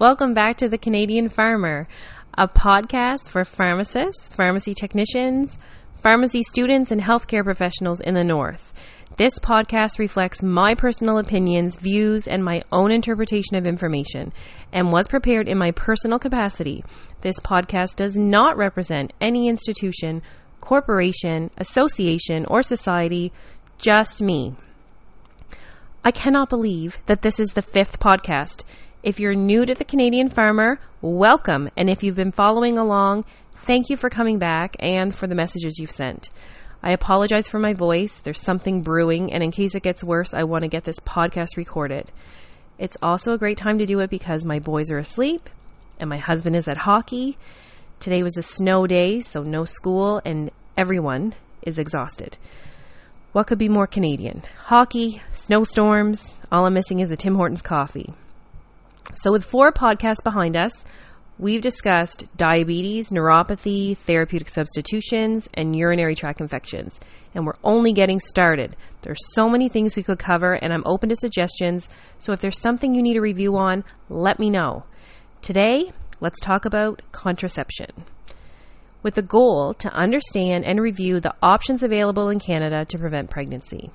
Welcome back to The Canadian Farmer, a podcast for pharmacists, pharmacy technicians, pharmacy students, and healthcare professionals in the North. This podcast reflects my personal opinions, views, and my own interpretation of information and was prepared in my personal capacity. This podcast does not represent any institution, corporation, association, or society, just me. I cannot believe that this is the fifth podcast. If you're new to the Canadian Farmer, welcome. And if you've been following along, thank you for coming back and for the messages you've sent. I apologize for my voice. There's something brewing, and in case it gets worse, I want to get this podcast recorded. It's also a great time to do it because my boys are asleep and my husband is at hockey. Today was a snow day, so no school, and everyone is exhausted. What could be more Canadian? Hockey, snowstorms, all I'm missing is a Tim Hortons coffee. So, with four podcasts behind us, we've discussed diabetes, neuropathy, therapeutic substitutions, and urinary tract infections. And we're only getting started. There's so many things we could cover, and I'm open to suggestions. So, if there's something you need a review on, let me know. Today, let's talk about contraception with the goal to understand and review the options available in Canada to prevent pregnancy.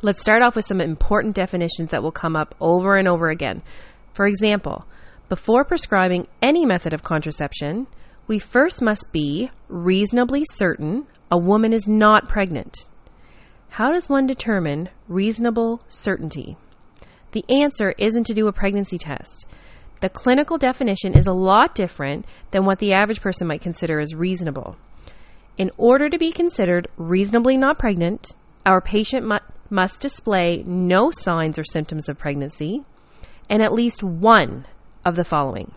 Let's start off with some important definitions that will come up over and over again. For example, before prescribing any method of contraception, we first must be reasonably certain a woman is not pregnant. How does one determine reasonable certainty? The answer isn't to do a pregnancy test. The clinical definition is a lot different than what the average person might consider as reasonable. In order to be considered reasonably not pregnant, our patient mu- must display no signs or symptoms of pregnancy and at least one of the following.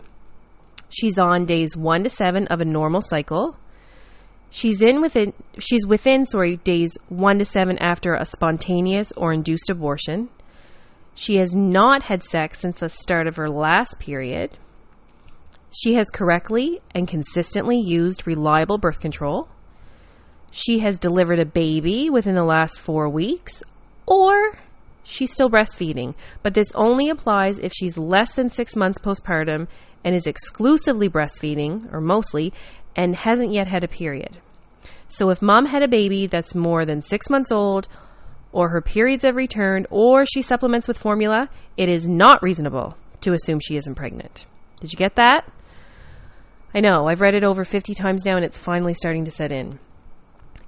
She's on days 1 to 7 of a normal cycle. She's in within she's within sorry days 1 to 7 after a spontaneous or induced abortion. She has not had sex since the start of her last period. She has correctly and consistently used reliable birth control. She has delivered a baby within the last four weeks, or she's still breastfeeding. But this only applies if she's less than six months postpartum and is exclusively breastfeeding, or mostly, and hasn't yet had a period. So if mom had a baby that's more than six months old, or her periods have returned, or she supplements with formula, it is not reasonable to assume she isn't pregnant. Did you get that? I know, I've read it over 50 times now and it's finally starting to set in.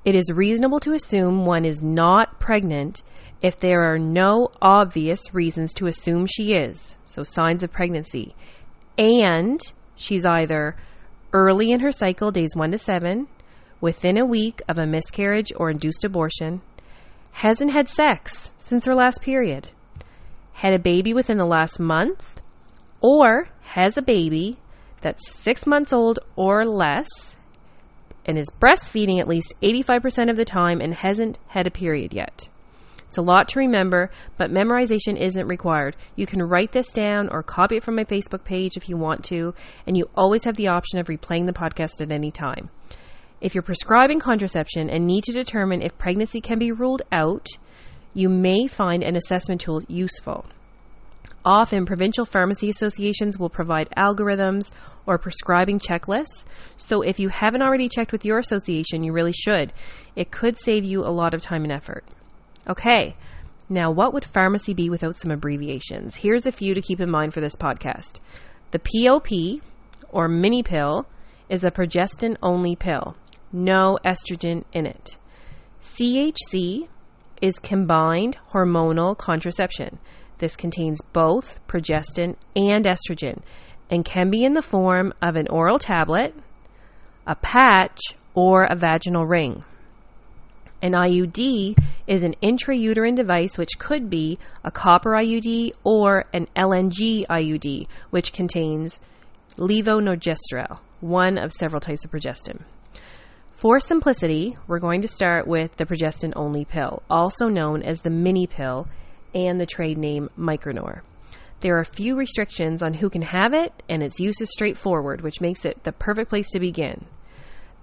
It is reasonable to assume one is not pregnant if there are no obvious reasons to assume she is, so signs of pregnancy, and she's either early in her cycle, days 1 to 7, within a week of a miscarriage or induced abortion, hasn't had sex since her last period, had a baby within the last month, or has a baby that's six months old or less and is breastfeeding at least 85% of the time and hasn't had a period yet. It's a lot to remember, but memorization isn't required. You can write this down or copy it from my Facebook page if you want to, and you always have the option of replaying the podcast at any time. If you're prescribing contraception and need to determine if pregnancy can be ruled out, you may find an assessment tool useful. Often, provincial pharmacy associations will provide algorithms or prescribing checklists. So, if you haven't already checked with your association, you really should. It could save you a lot of time and effort. Okay, now what would pharmacy be without some abbreviations? Here's a few to keep in mind for this podcast. The POP, or mini pill, is a progestin only pill no estrogen in it. CHC is combined hormonal contraception. This contains both progestin and estrogen and can be in the form of an oral tablet, a patch, or a vaginal ring. An IUD is an intrauterine device which could be a copper IUD or an LNG IUD, which contains levonorgestrel, one of several types of progestin. For simplicity, we're going to start with the progestin only pill, also known as the mini pill and the trade name Micronor. There are few restrictions on who can have it, and its use is straightforward, which makes it the perfect place to begin.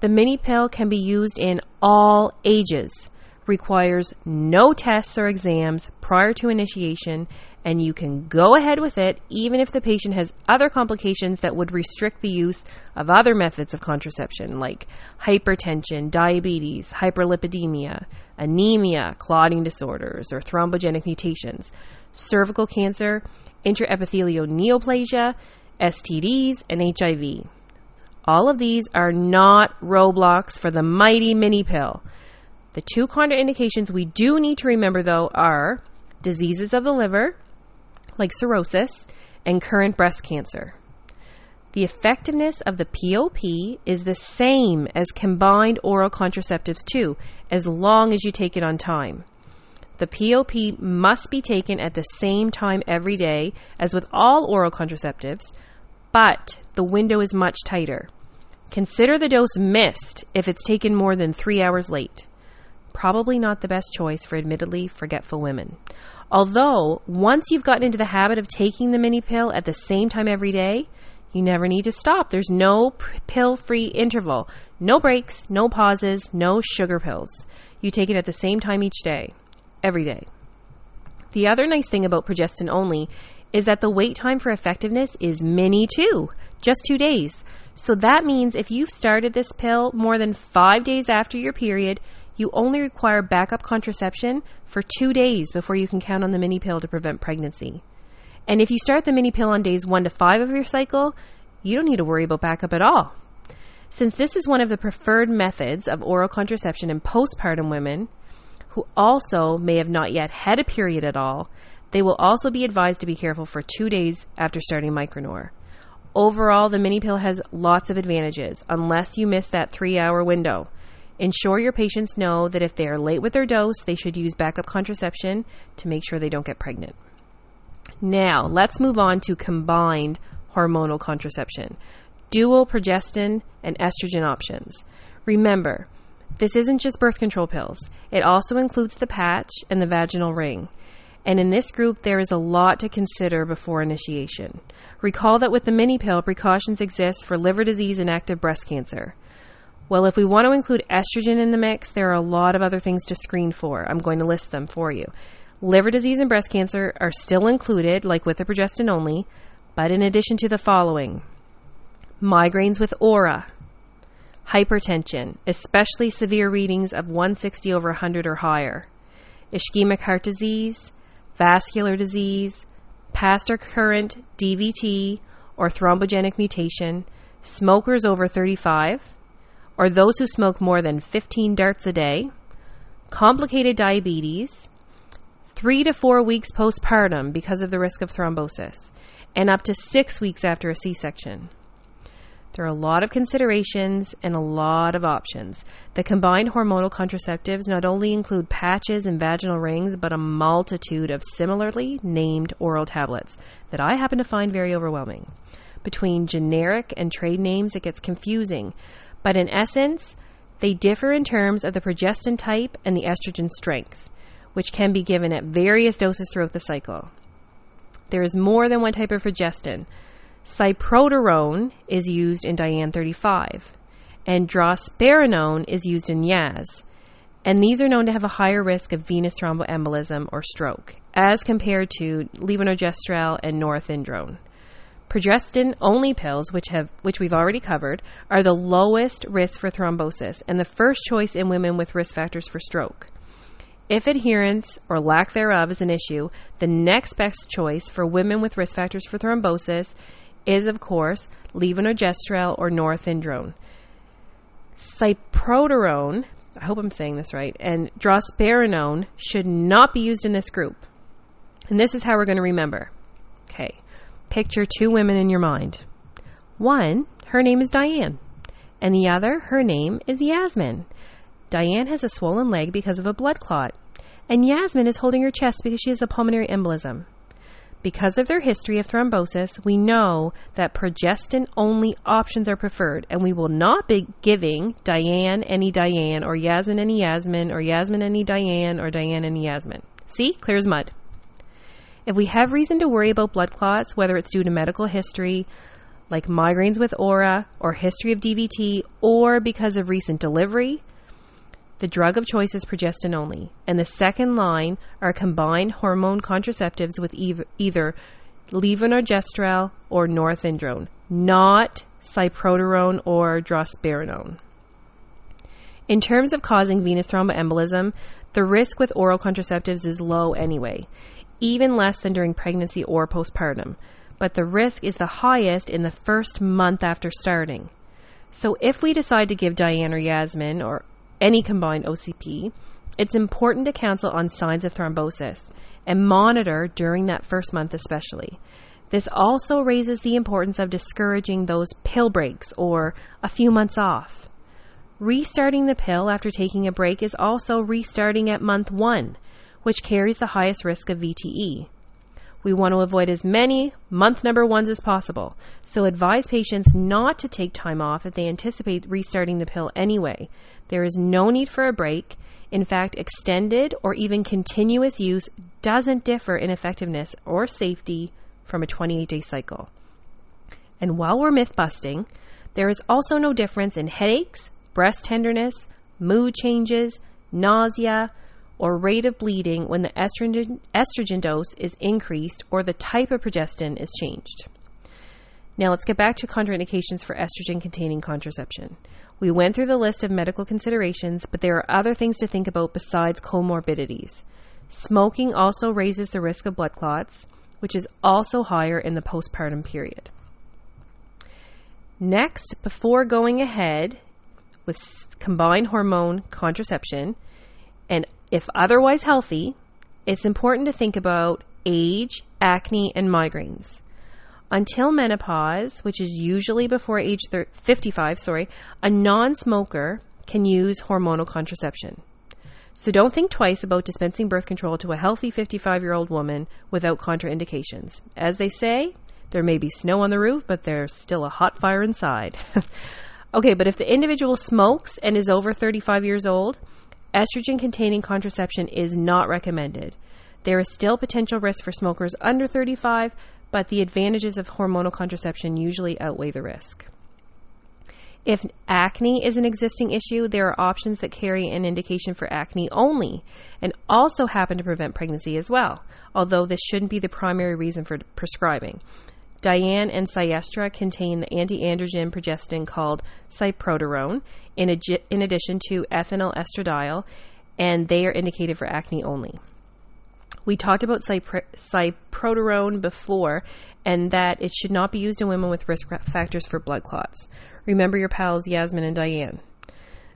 The mini pill can be used in all ages, requires no tests or exams prior to initiation, and you can go ahead with it even if the patient has other complications that would restrict the use of other methods of contraception like hypertension, diabetes, hyperlipidemia, anemia, clotting disorders, or thrombogenic mutations, cervical cancer, intraepithelial neoplasia, STDs, and HIV. All of these are not roadblocks for the mighty mini pill. The two contraindications we do need to remember, though, are diseases of the liver, like cirrhosis, and current breast cancer. The effectiveness of the POP is the same as combined oral contraceptives, too, as long as you take it on time. The POP must be taken at the same time every day as with all oral contraceptives, but the window is much tighter. Consider the dose missed if it's taken more than three hours late. Probably not the best choice for admittedly forgetful women. Although, once you've gotten into the habit of taking the mini pill at the same time every day, you never need to stop. There's no pill free interval, no breaks, no pauses, no sugar pills. You take it at the same time each day, every day. The other nice thing about progestin only is that the wait time for effectiveness is mini two, just two days. So that means if you've started this pill more than five days after your period, you only require backup contraception for two days before you can count on the mini pill to prevent pregnancy. And if you start the mini pill on days one to five of your cycle, you don't need to worry about backup at all. Since this is one of the preferred methods of oral contraception in postpartum women who also may have not yet had a period at all, they will also be advised to be careful for two days after starting Micronor. Overall, the mini pill has lots of advantages, unless you miss that three hour window. Ensure your patients know that if they are late with their dose, they should use backup contraception to make sure they don't get pregnant. Now, let's move on to combined hormonal contraception, dual progestin and estrogen options. Remember, this isn't just birth control pills, it also includes the patch and the vaginal ring. And in this group, there is a lot to consider before initiation. Recall that with the mini pill, precautions exist for liver disease and active breast cancer. Well, if we want to include estrogen in the mix, there are a lot of other things to screen for. I'm going to list them for you. Liver disease and breast cancer are still included, like with the progestin only, but in addition to the following migraines with aura, hypertension, especially severe readings of 160 over 100 or higher, ischemic heart disease, vascular disease, past or current DVT or thrombogenic mutation, smokers over 35, or those who smoke more than 15 darts a day, complicated diabetes, three to four weeks postpartum because of the risk of thrombosis, and up to six weeks after a C section. There are a lot of considerations and a lot of options. The combined hormonal contraceptives not only include patches and vaginal rings, but a multitude of similarly named oral tablets that I happen to find very overwhelming. Between generic and trade names, it gets confusing, but in essence, they differ in terms of the progestin type and the estrogen strength, which can be given at various doses throughout the cycle. There is more than one type of progestin. Cyproterone is used in Diane 35, and drospirenone is used in Yaz, and these are known to have a higher risk of venous thromboembolism or stroke, as compared to levonorgestrel and norethindrone. Progestin only pills, which have which we've already covered, are the lowest risk for thrombosis and the first choice in women with risk factors for stroke. If adherence or lack thereof is an issue, the next best choice for women with risk factors for thrombosis is, of course, levonorgestrel or norethindrone. Cyproterone, I hope I'm saying this right, and drospirenone should not be used in this group. And this is how we're going to remember. Okay. Picture two women in your mind. One, her name is Diane, and the other, her name is Yasmin. Diane has a swollen leg because of a blood clot, and Yasmin is holding her chest because she has a pulmonary embolism. Because of their history of thrombosis, we know that progestin only options are preferred, and we will not be giving Diane any Diane, or Yasmin any Yasmin, or Yasmin any Diane, or Diane any Yasmin. See? Clear as mud. If we have reason to worry about blood clots, whether it's due to medical history, like migraines with aura, or history of DVT, or because of recent delivery, the drug of choice is progestin only, and the second line are combined hormone contraceptives with either, either levonorgestrel or norethindrone, not cyproterone or drospirenone. In terms of causing venous thromboembolism, the risk with oral contraceptives is low anyway, even less than during pregnancy or postpartum, but the risk is the highest in the first month after starting. So if we decide to give Diane or Yasmin or any combined OCP, it's important to counsel on signs of thrombosis and monitor during that first month especially. This also raises the importance of discouraging those pill breaks or a few months off. Restarting the pill after taking a break is also restarting at month one, which carries the highest risk of VTE. We want to avoid as many month number ones as possible, so advise patients not to take time off if they anticipate restarting the pill anyway. There is no need for a break. In fact, extended or even continuous use doesn't differ in effectiveness or safety from a 28 day cycle. And while we're myth busting, there is also no difference in headaches, breast tenderness, mood changes, nausea, or rate of bleeding when the estrogen, estrogen dose is increased or the type of progestin is changed. Now let's get back to contraindications for estrogen containing contraception. We went through the list of medical considerations, but there are other things to think about besides comorbidities. Smoking also raises the risk of blood clots, which is also higher in the postpartum period. Next, before going ahead with combined hormone contraception, and if otherwise healthy, it's important to think about age, acne, and migraines. Until menopause, which is usually before age 55, sorry, a non-smoker can use hormonal contraception. So don't think twice about dispensing birth control to a healthy 55-year-old woman without contraindications. As they say, there may be snow on the roof, but there's still a hot fire inside. Okay, but if the individual smokes and is over 35 years old, estrogen containing contraception is not recommended. There is still potential risk for smokers under 35, but the advantages of hormonal contraception usually outweigh the risk. If acne is an existing issue, there are options that carry an indication for acne only and also happen to prevent pregnancy as well, although this shouldn't be the primary reason for prescribing. Diane and Cyestra contain the anti-androgen progestin called cyproterone, in, in addition to ethinyl estradiol, and they are indicated for acne only. We talked about cyproterone before, and that it should not be used in women with risk factors for blood clots. Remember your pals Yasmin and Diane.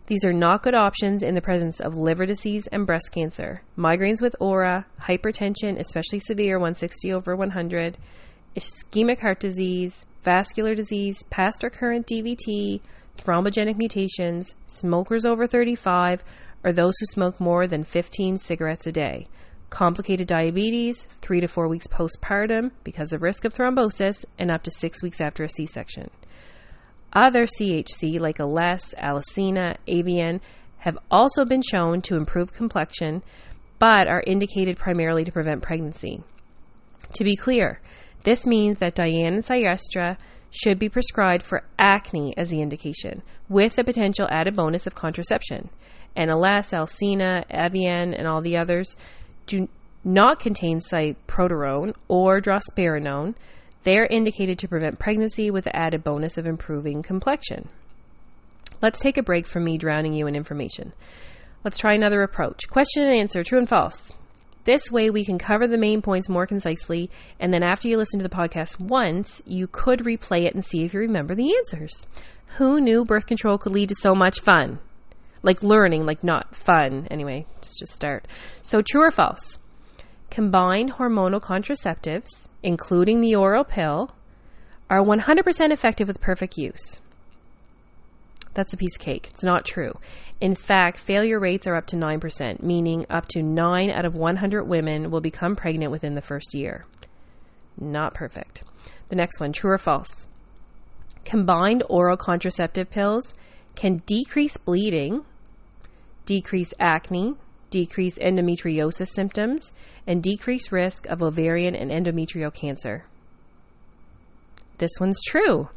These are not good options in the presence of liver disease and breast cancer, migraines with aura, hypertension, especially severe 160 over 100, ischemic heart disease, vascular disease, past or current DVT, thrombogenic mutations, smokers over 35, or those who smoke more than 15 cigarettes a day, complicated diabetes, three to four weeks postpartum because of risk of thrombosis, and up to six weeks after a C section. Other CHC, like Alesse, Alysena, Aviane, have also been shown to improve complexion, but are indicated primarily to prevent pregnancy. To be clear, this means that Diane and Cyestra should be prescribed for acne as the indication, with the potential added bonus of contraception. And Alesse, Alysena, Aviane, and all the others do not contain cyproterone or drospirenone. They are indicated to prevent pregnancy with the added bonus of improving complexion. Let's take a break from me drowning you in information. Let's try another approach. Question and answer, true and false. This way, we can cover the main points more concisely, and then after you listen to the podcast once, you could replay it and see if you remember the answers. Who knew birth control could lead to so much fun? Like learning, like not fun. Anyway, let's just start. So, true or false? Combined hormonal contraceptives, including the oral pill, are 100% effective with perfect use. That's a piece of cake. It's not true. In fact, failure rates are up to 9%, meaning up to 9 out of 100 women will become pregnant within the first year. Not perfect. The next one true or false? Combined oral contraceptive pills can decrease bleeding, decrease acne, decrease endometriosis symptoms, and decrease risk of ovarian and endometrial cancer. This one's true.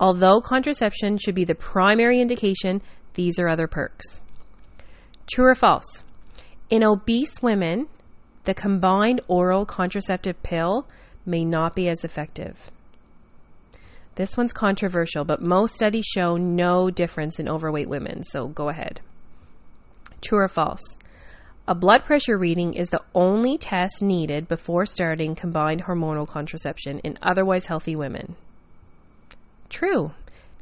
Although contraception should be the primary indication, these are other perks. True or false? In obese women, the combined oral contraceptive pill may not be as effective. This one's controversial, but most studies show no difference in overweight women, so go ahead. True or false? A blood pressure reading is the only test needed before starting combined hormonal contraception in otherwise healthy women. True.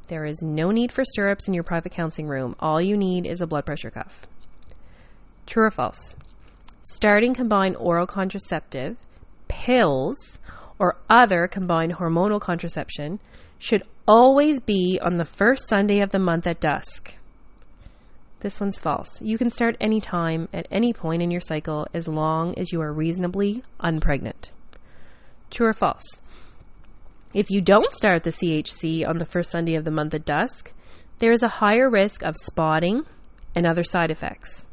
There is no need for stirrups in your private counseling room. All you need is a blood pressure cuff. True or false? Starting combined oral contraceptive, pills, or other combined hormonal contraception should always be on the first Sunday of the month at dusk. This one's false. You can start any time at any point in your cycle as long as you are reasonably unpregnant. True or false? If you don't start the CHC on the first Sunday of the month at dusk, there is a higher risk of spotting and other side effects.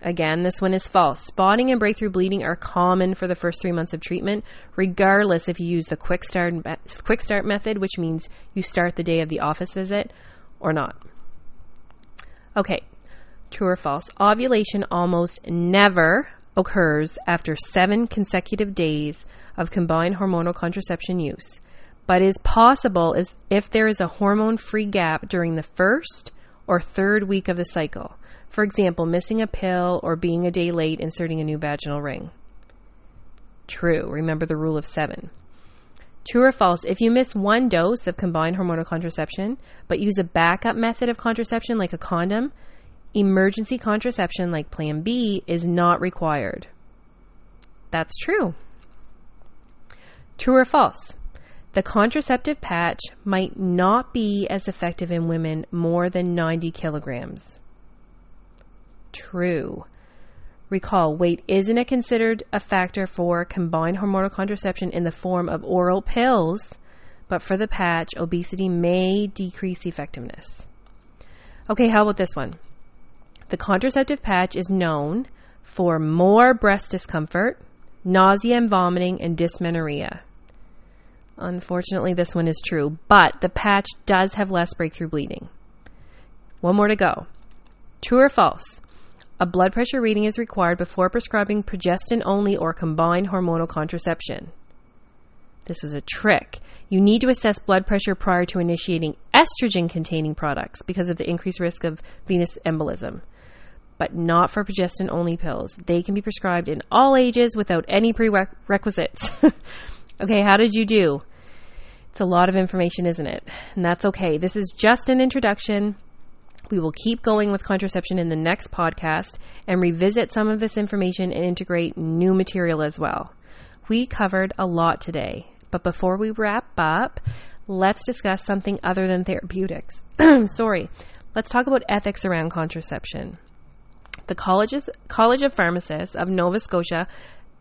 Again, this one is false. Spotting and breakthrough bleeding are common for the first three months of treatment, regardless if you use the quick start quick start method, which means you start the day of the office visit, or not. Okay, true or false? Ovulation almost never occurs after seven consecutive days of combined hormonal contraception use, but is possible if there is a hormone free gap during the first or third week of the cycle. For example, missing a pill or being a day late inserting a new vaginal ring. True. Remember the rule of seven. True or false, if you miss one dose of combined hormonal contraception, but use a backup method of contraception like a condom, emergency contraception like Plan B is not required. That's true. True or false? The contraceptive patch might not be as effective in women more than 90 kilograms. True. Recall, weight isn't a considered a factor for combined hormonal contraception in the form of oral pills, but for the patch, obesity may decrease effectiveness. Okay, how about this one? The contraceptive patch is known for more breast discomfort, nausea and vomiting, and dysmenorrhea. Unfortunately, this one is true, but the patch does have less breakthrough bleeding. One more to go. True or false? A blood pressure reading is required before prescribing progestin only or combined hormonal contraception. This was a trick. You need to assess blood pressure prior to initiating estrogen containing products because of the increased risk of venous embolism, but not for progestin only pills. They can be prescribed in all ages without any prerequisites. okay, how did you do? It's a lot of information, isn't it? And that's okay. This is just an introduction. We will keep going with contraception in the next podcast and revisit some of this information and integrate new material as well. We covered a lot today, but before we wrap up, let's discuss something other than therapeutics. Sorry, let's talk about ethics around contraception. The Colleges, College of Pharmacists of Nova Scotia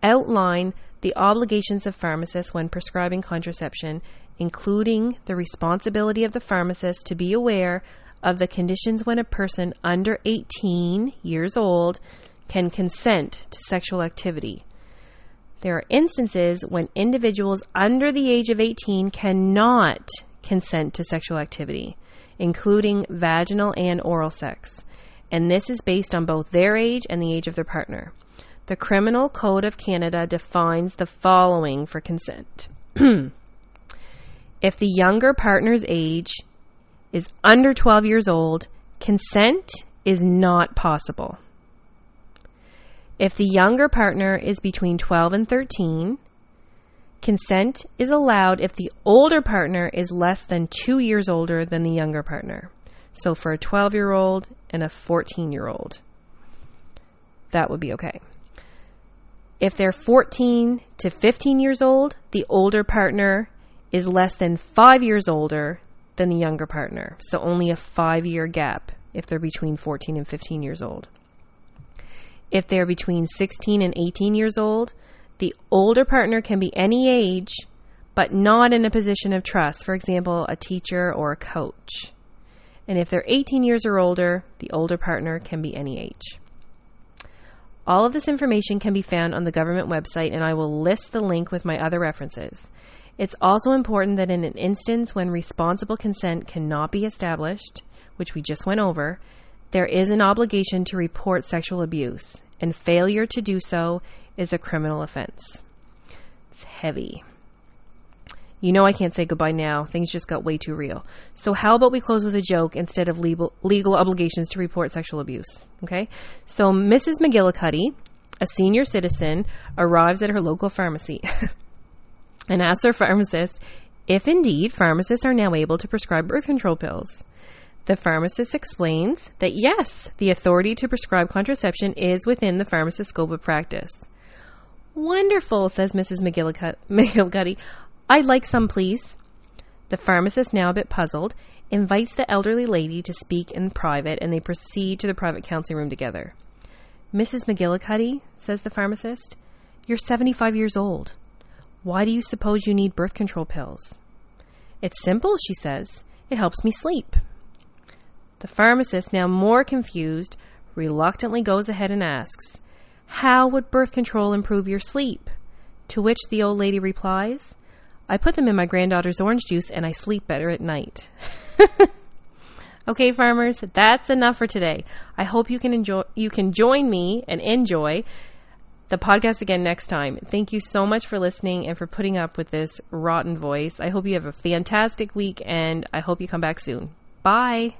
outline the obligations of pharmacists when prescribing contraception, including the responsibility of the pharmacist to be aware of the conditions when a person under 18 years old can consent to sexual activity. There are instances when individuals under the age of 18 cannot consent to sexual activity, including vaginal and oral sex, and this is based on both their age and the age of their partner. The Criminal Code of Canada defines the following for consent. if the younger partner's age is under 12 years old, consent is not possible. If the younger partner is between 12 and 13, consent is allowed if the older partner is less than two years older than the younger partner. So for a 12 year old and a 14 year old, that would be okay. If they're 14 to 15 years old, the older partner is less than five years older than the younger partner. So only a five year gap if they're between 14 and 15 years old. If they're between 16 and 18 years old, the older partner can be any age, but not in a position of trust, for example, a teacher or a coach. And if they're 18 years or older, the older partner can be any age. All of this information can be found on the government website, and I will list the link with my other references. It's also important that in an instance when responsible consent cannot be established, which we just went over, there is an obligation to report sexual abuse, and failure to do so is a criminal offense. It's heavy. You know I can't say goodbye now. Things just got way too real. So how about we close with a joke instead of legal, legal obligations to report sexual abuse? Okay? So Mrs. McGillicuddy, a senior citizen, arrives at her local pharmacy and asks her pharmacist if indeed pharmacists are now able to prescribe birth control pills. The pharmacist explains that yes, the authority to prescribe contraception is within the pharmacist's scope of practice. Wonderful, says Mrs. McGillicuddy. I'd like some, please. The pharmacist, now a bit puzzled, invites the elderly lady to speak in private and they proceed to the private counseling room together. Mrs. McGillicuddy, says the pharmacist, you're 75 years old. Why do you suppose you need birth control pills? It's simple, she says. It helps me sleep. The pharmacist, now more confused, reluctantly goes ahead and asks, How would birth control improve your sleep? To which the old lady replies, I put them in my granddaughter's orange juice and I sleep better at night. okay, farmers, that's enough for today. I hope you can enjoy you can join me and enjoy the podcast again next time. Thank you so much for listening and for putting up with this rotten voice. I hope you have a fantastic week and I hope you come back soon. Bye.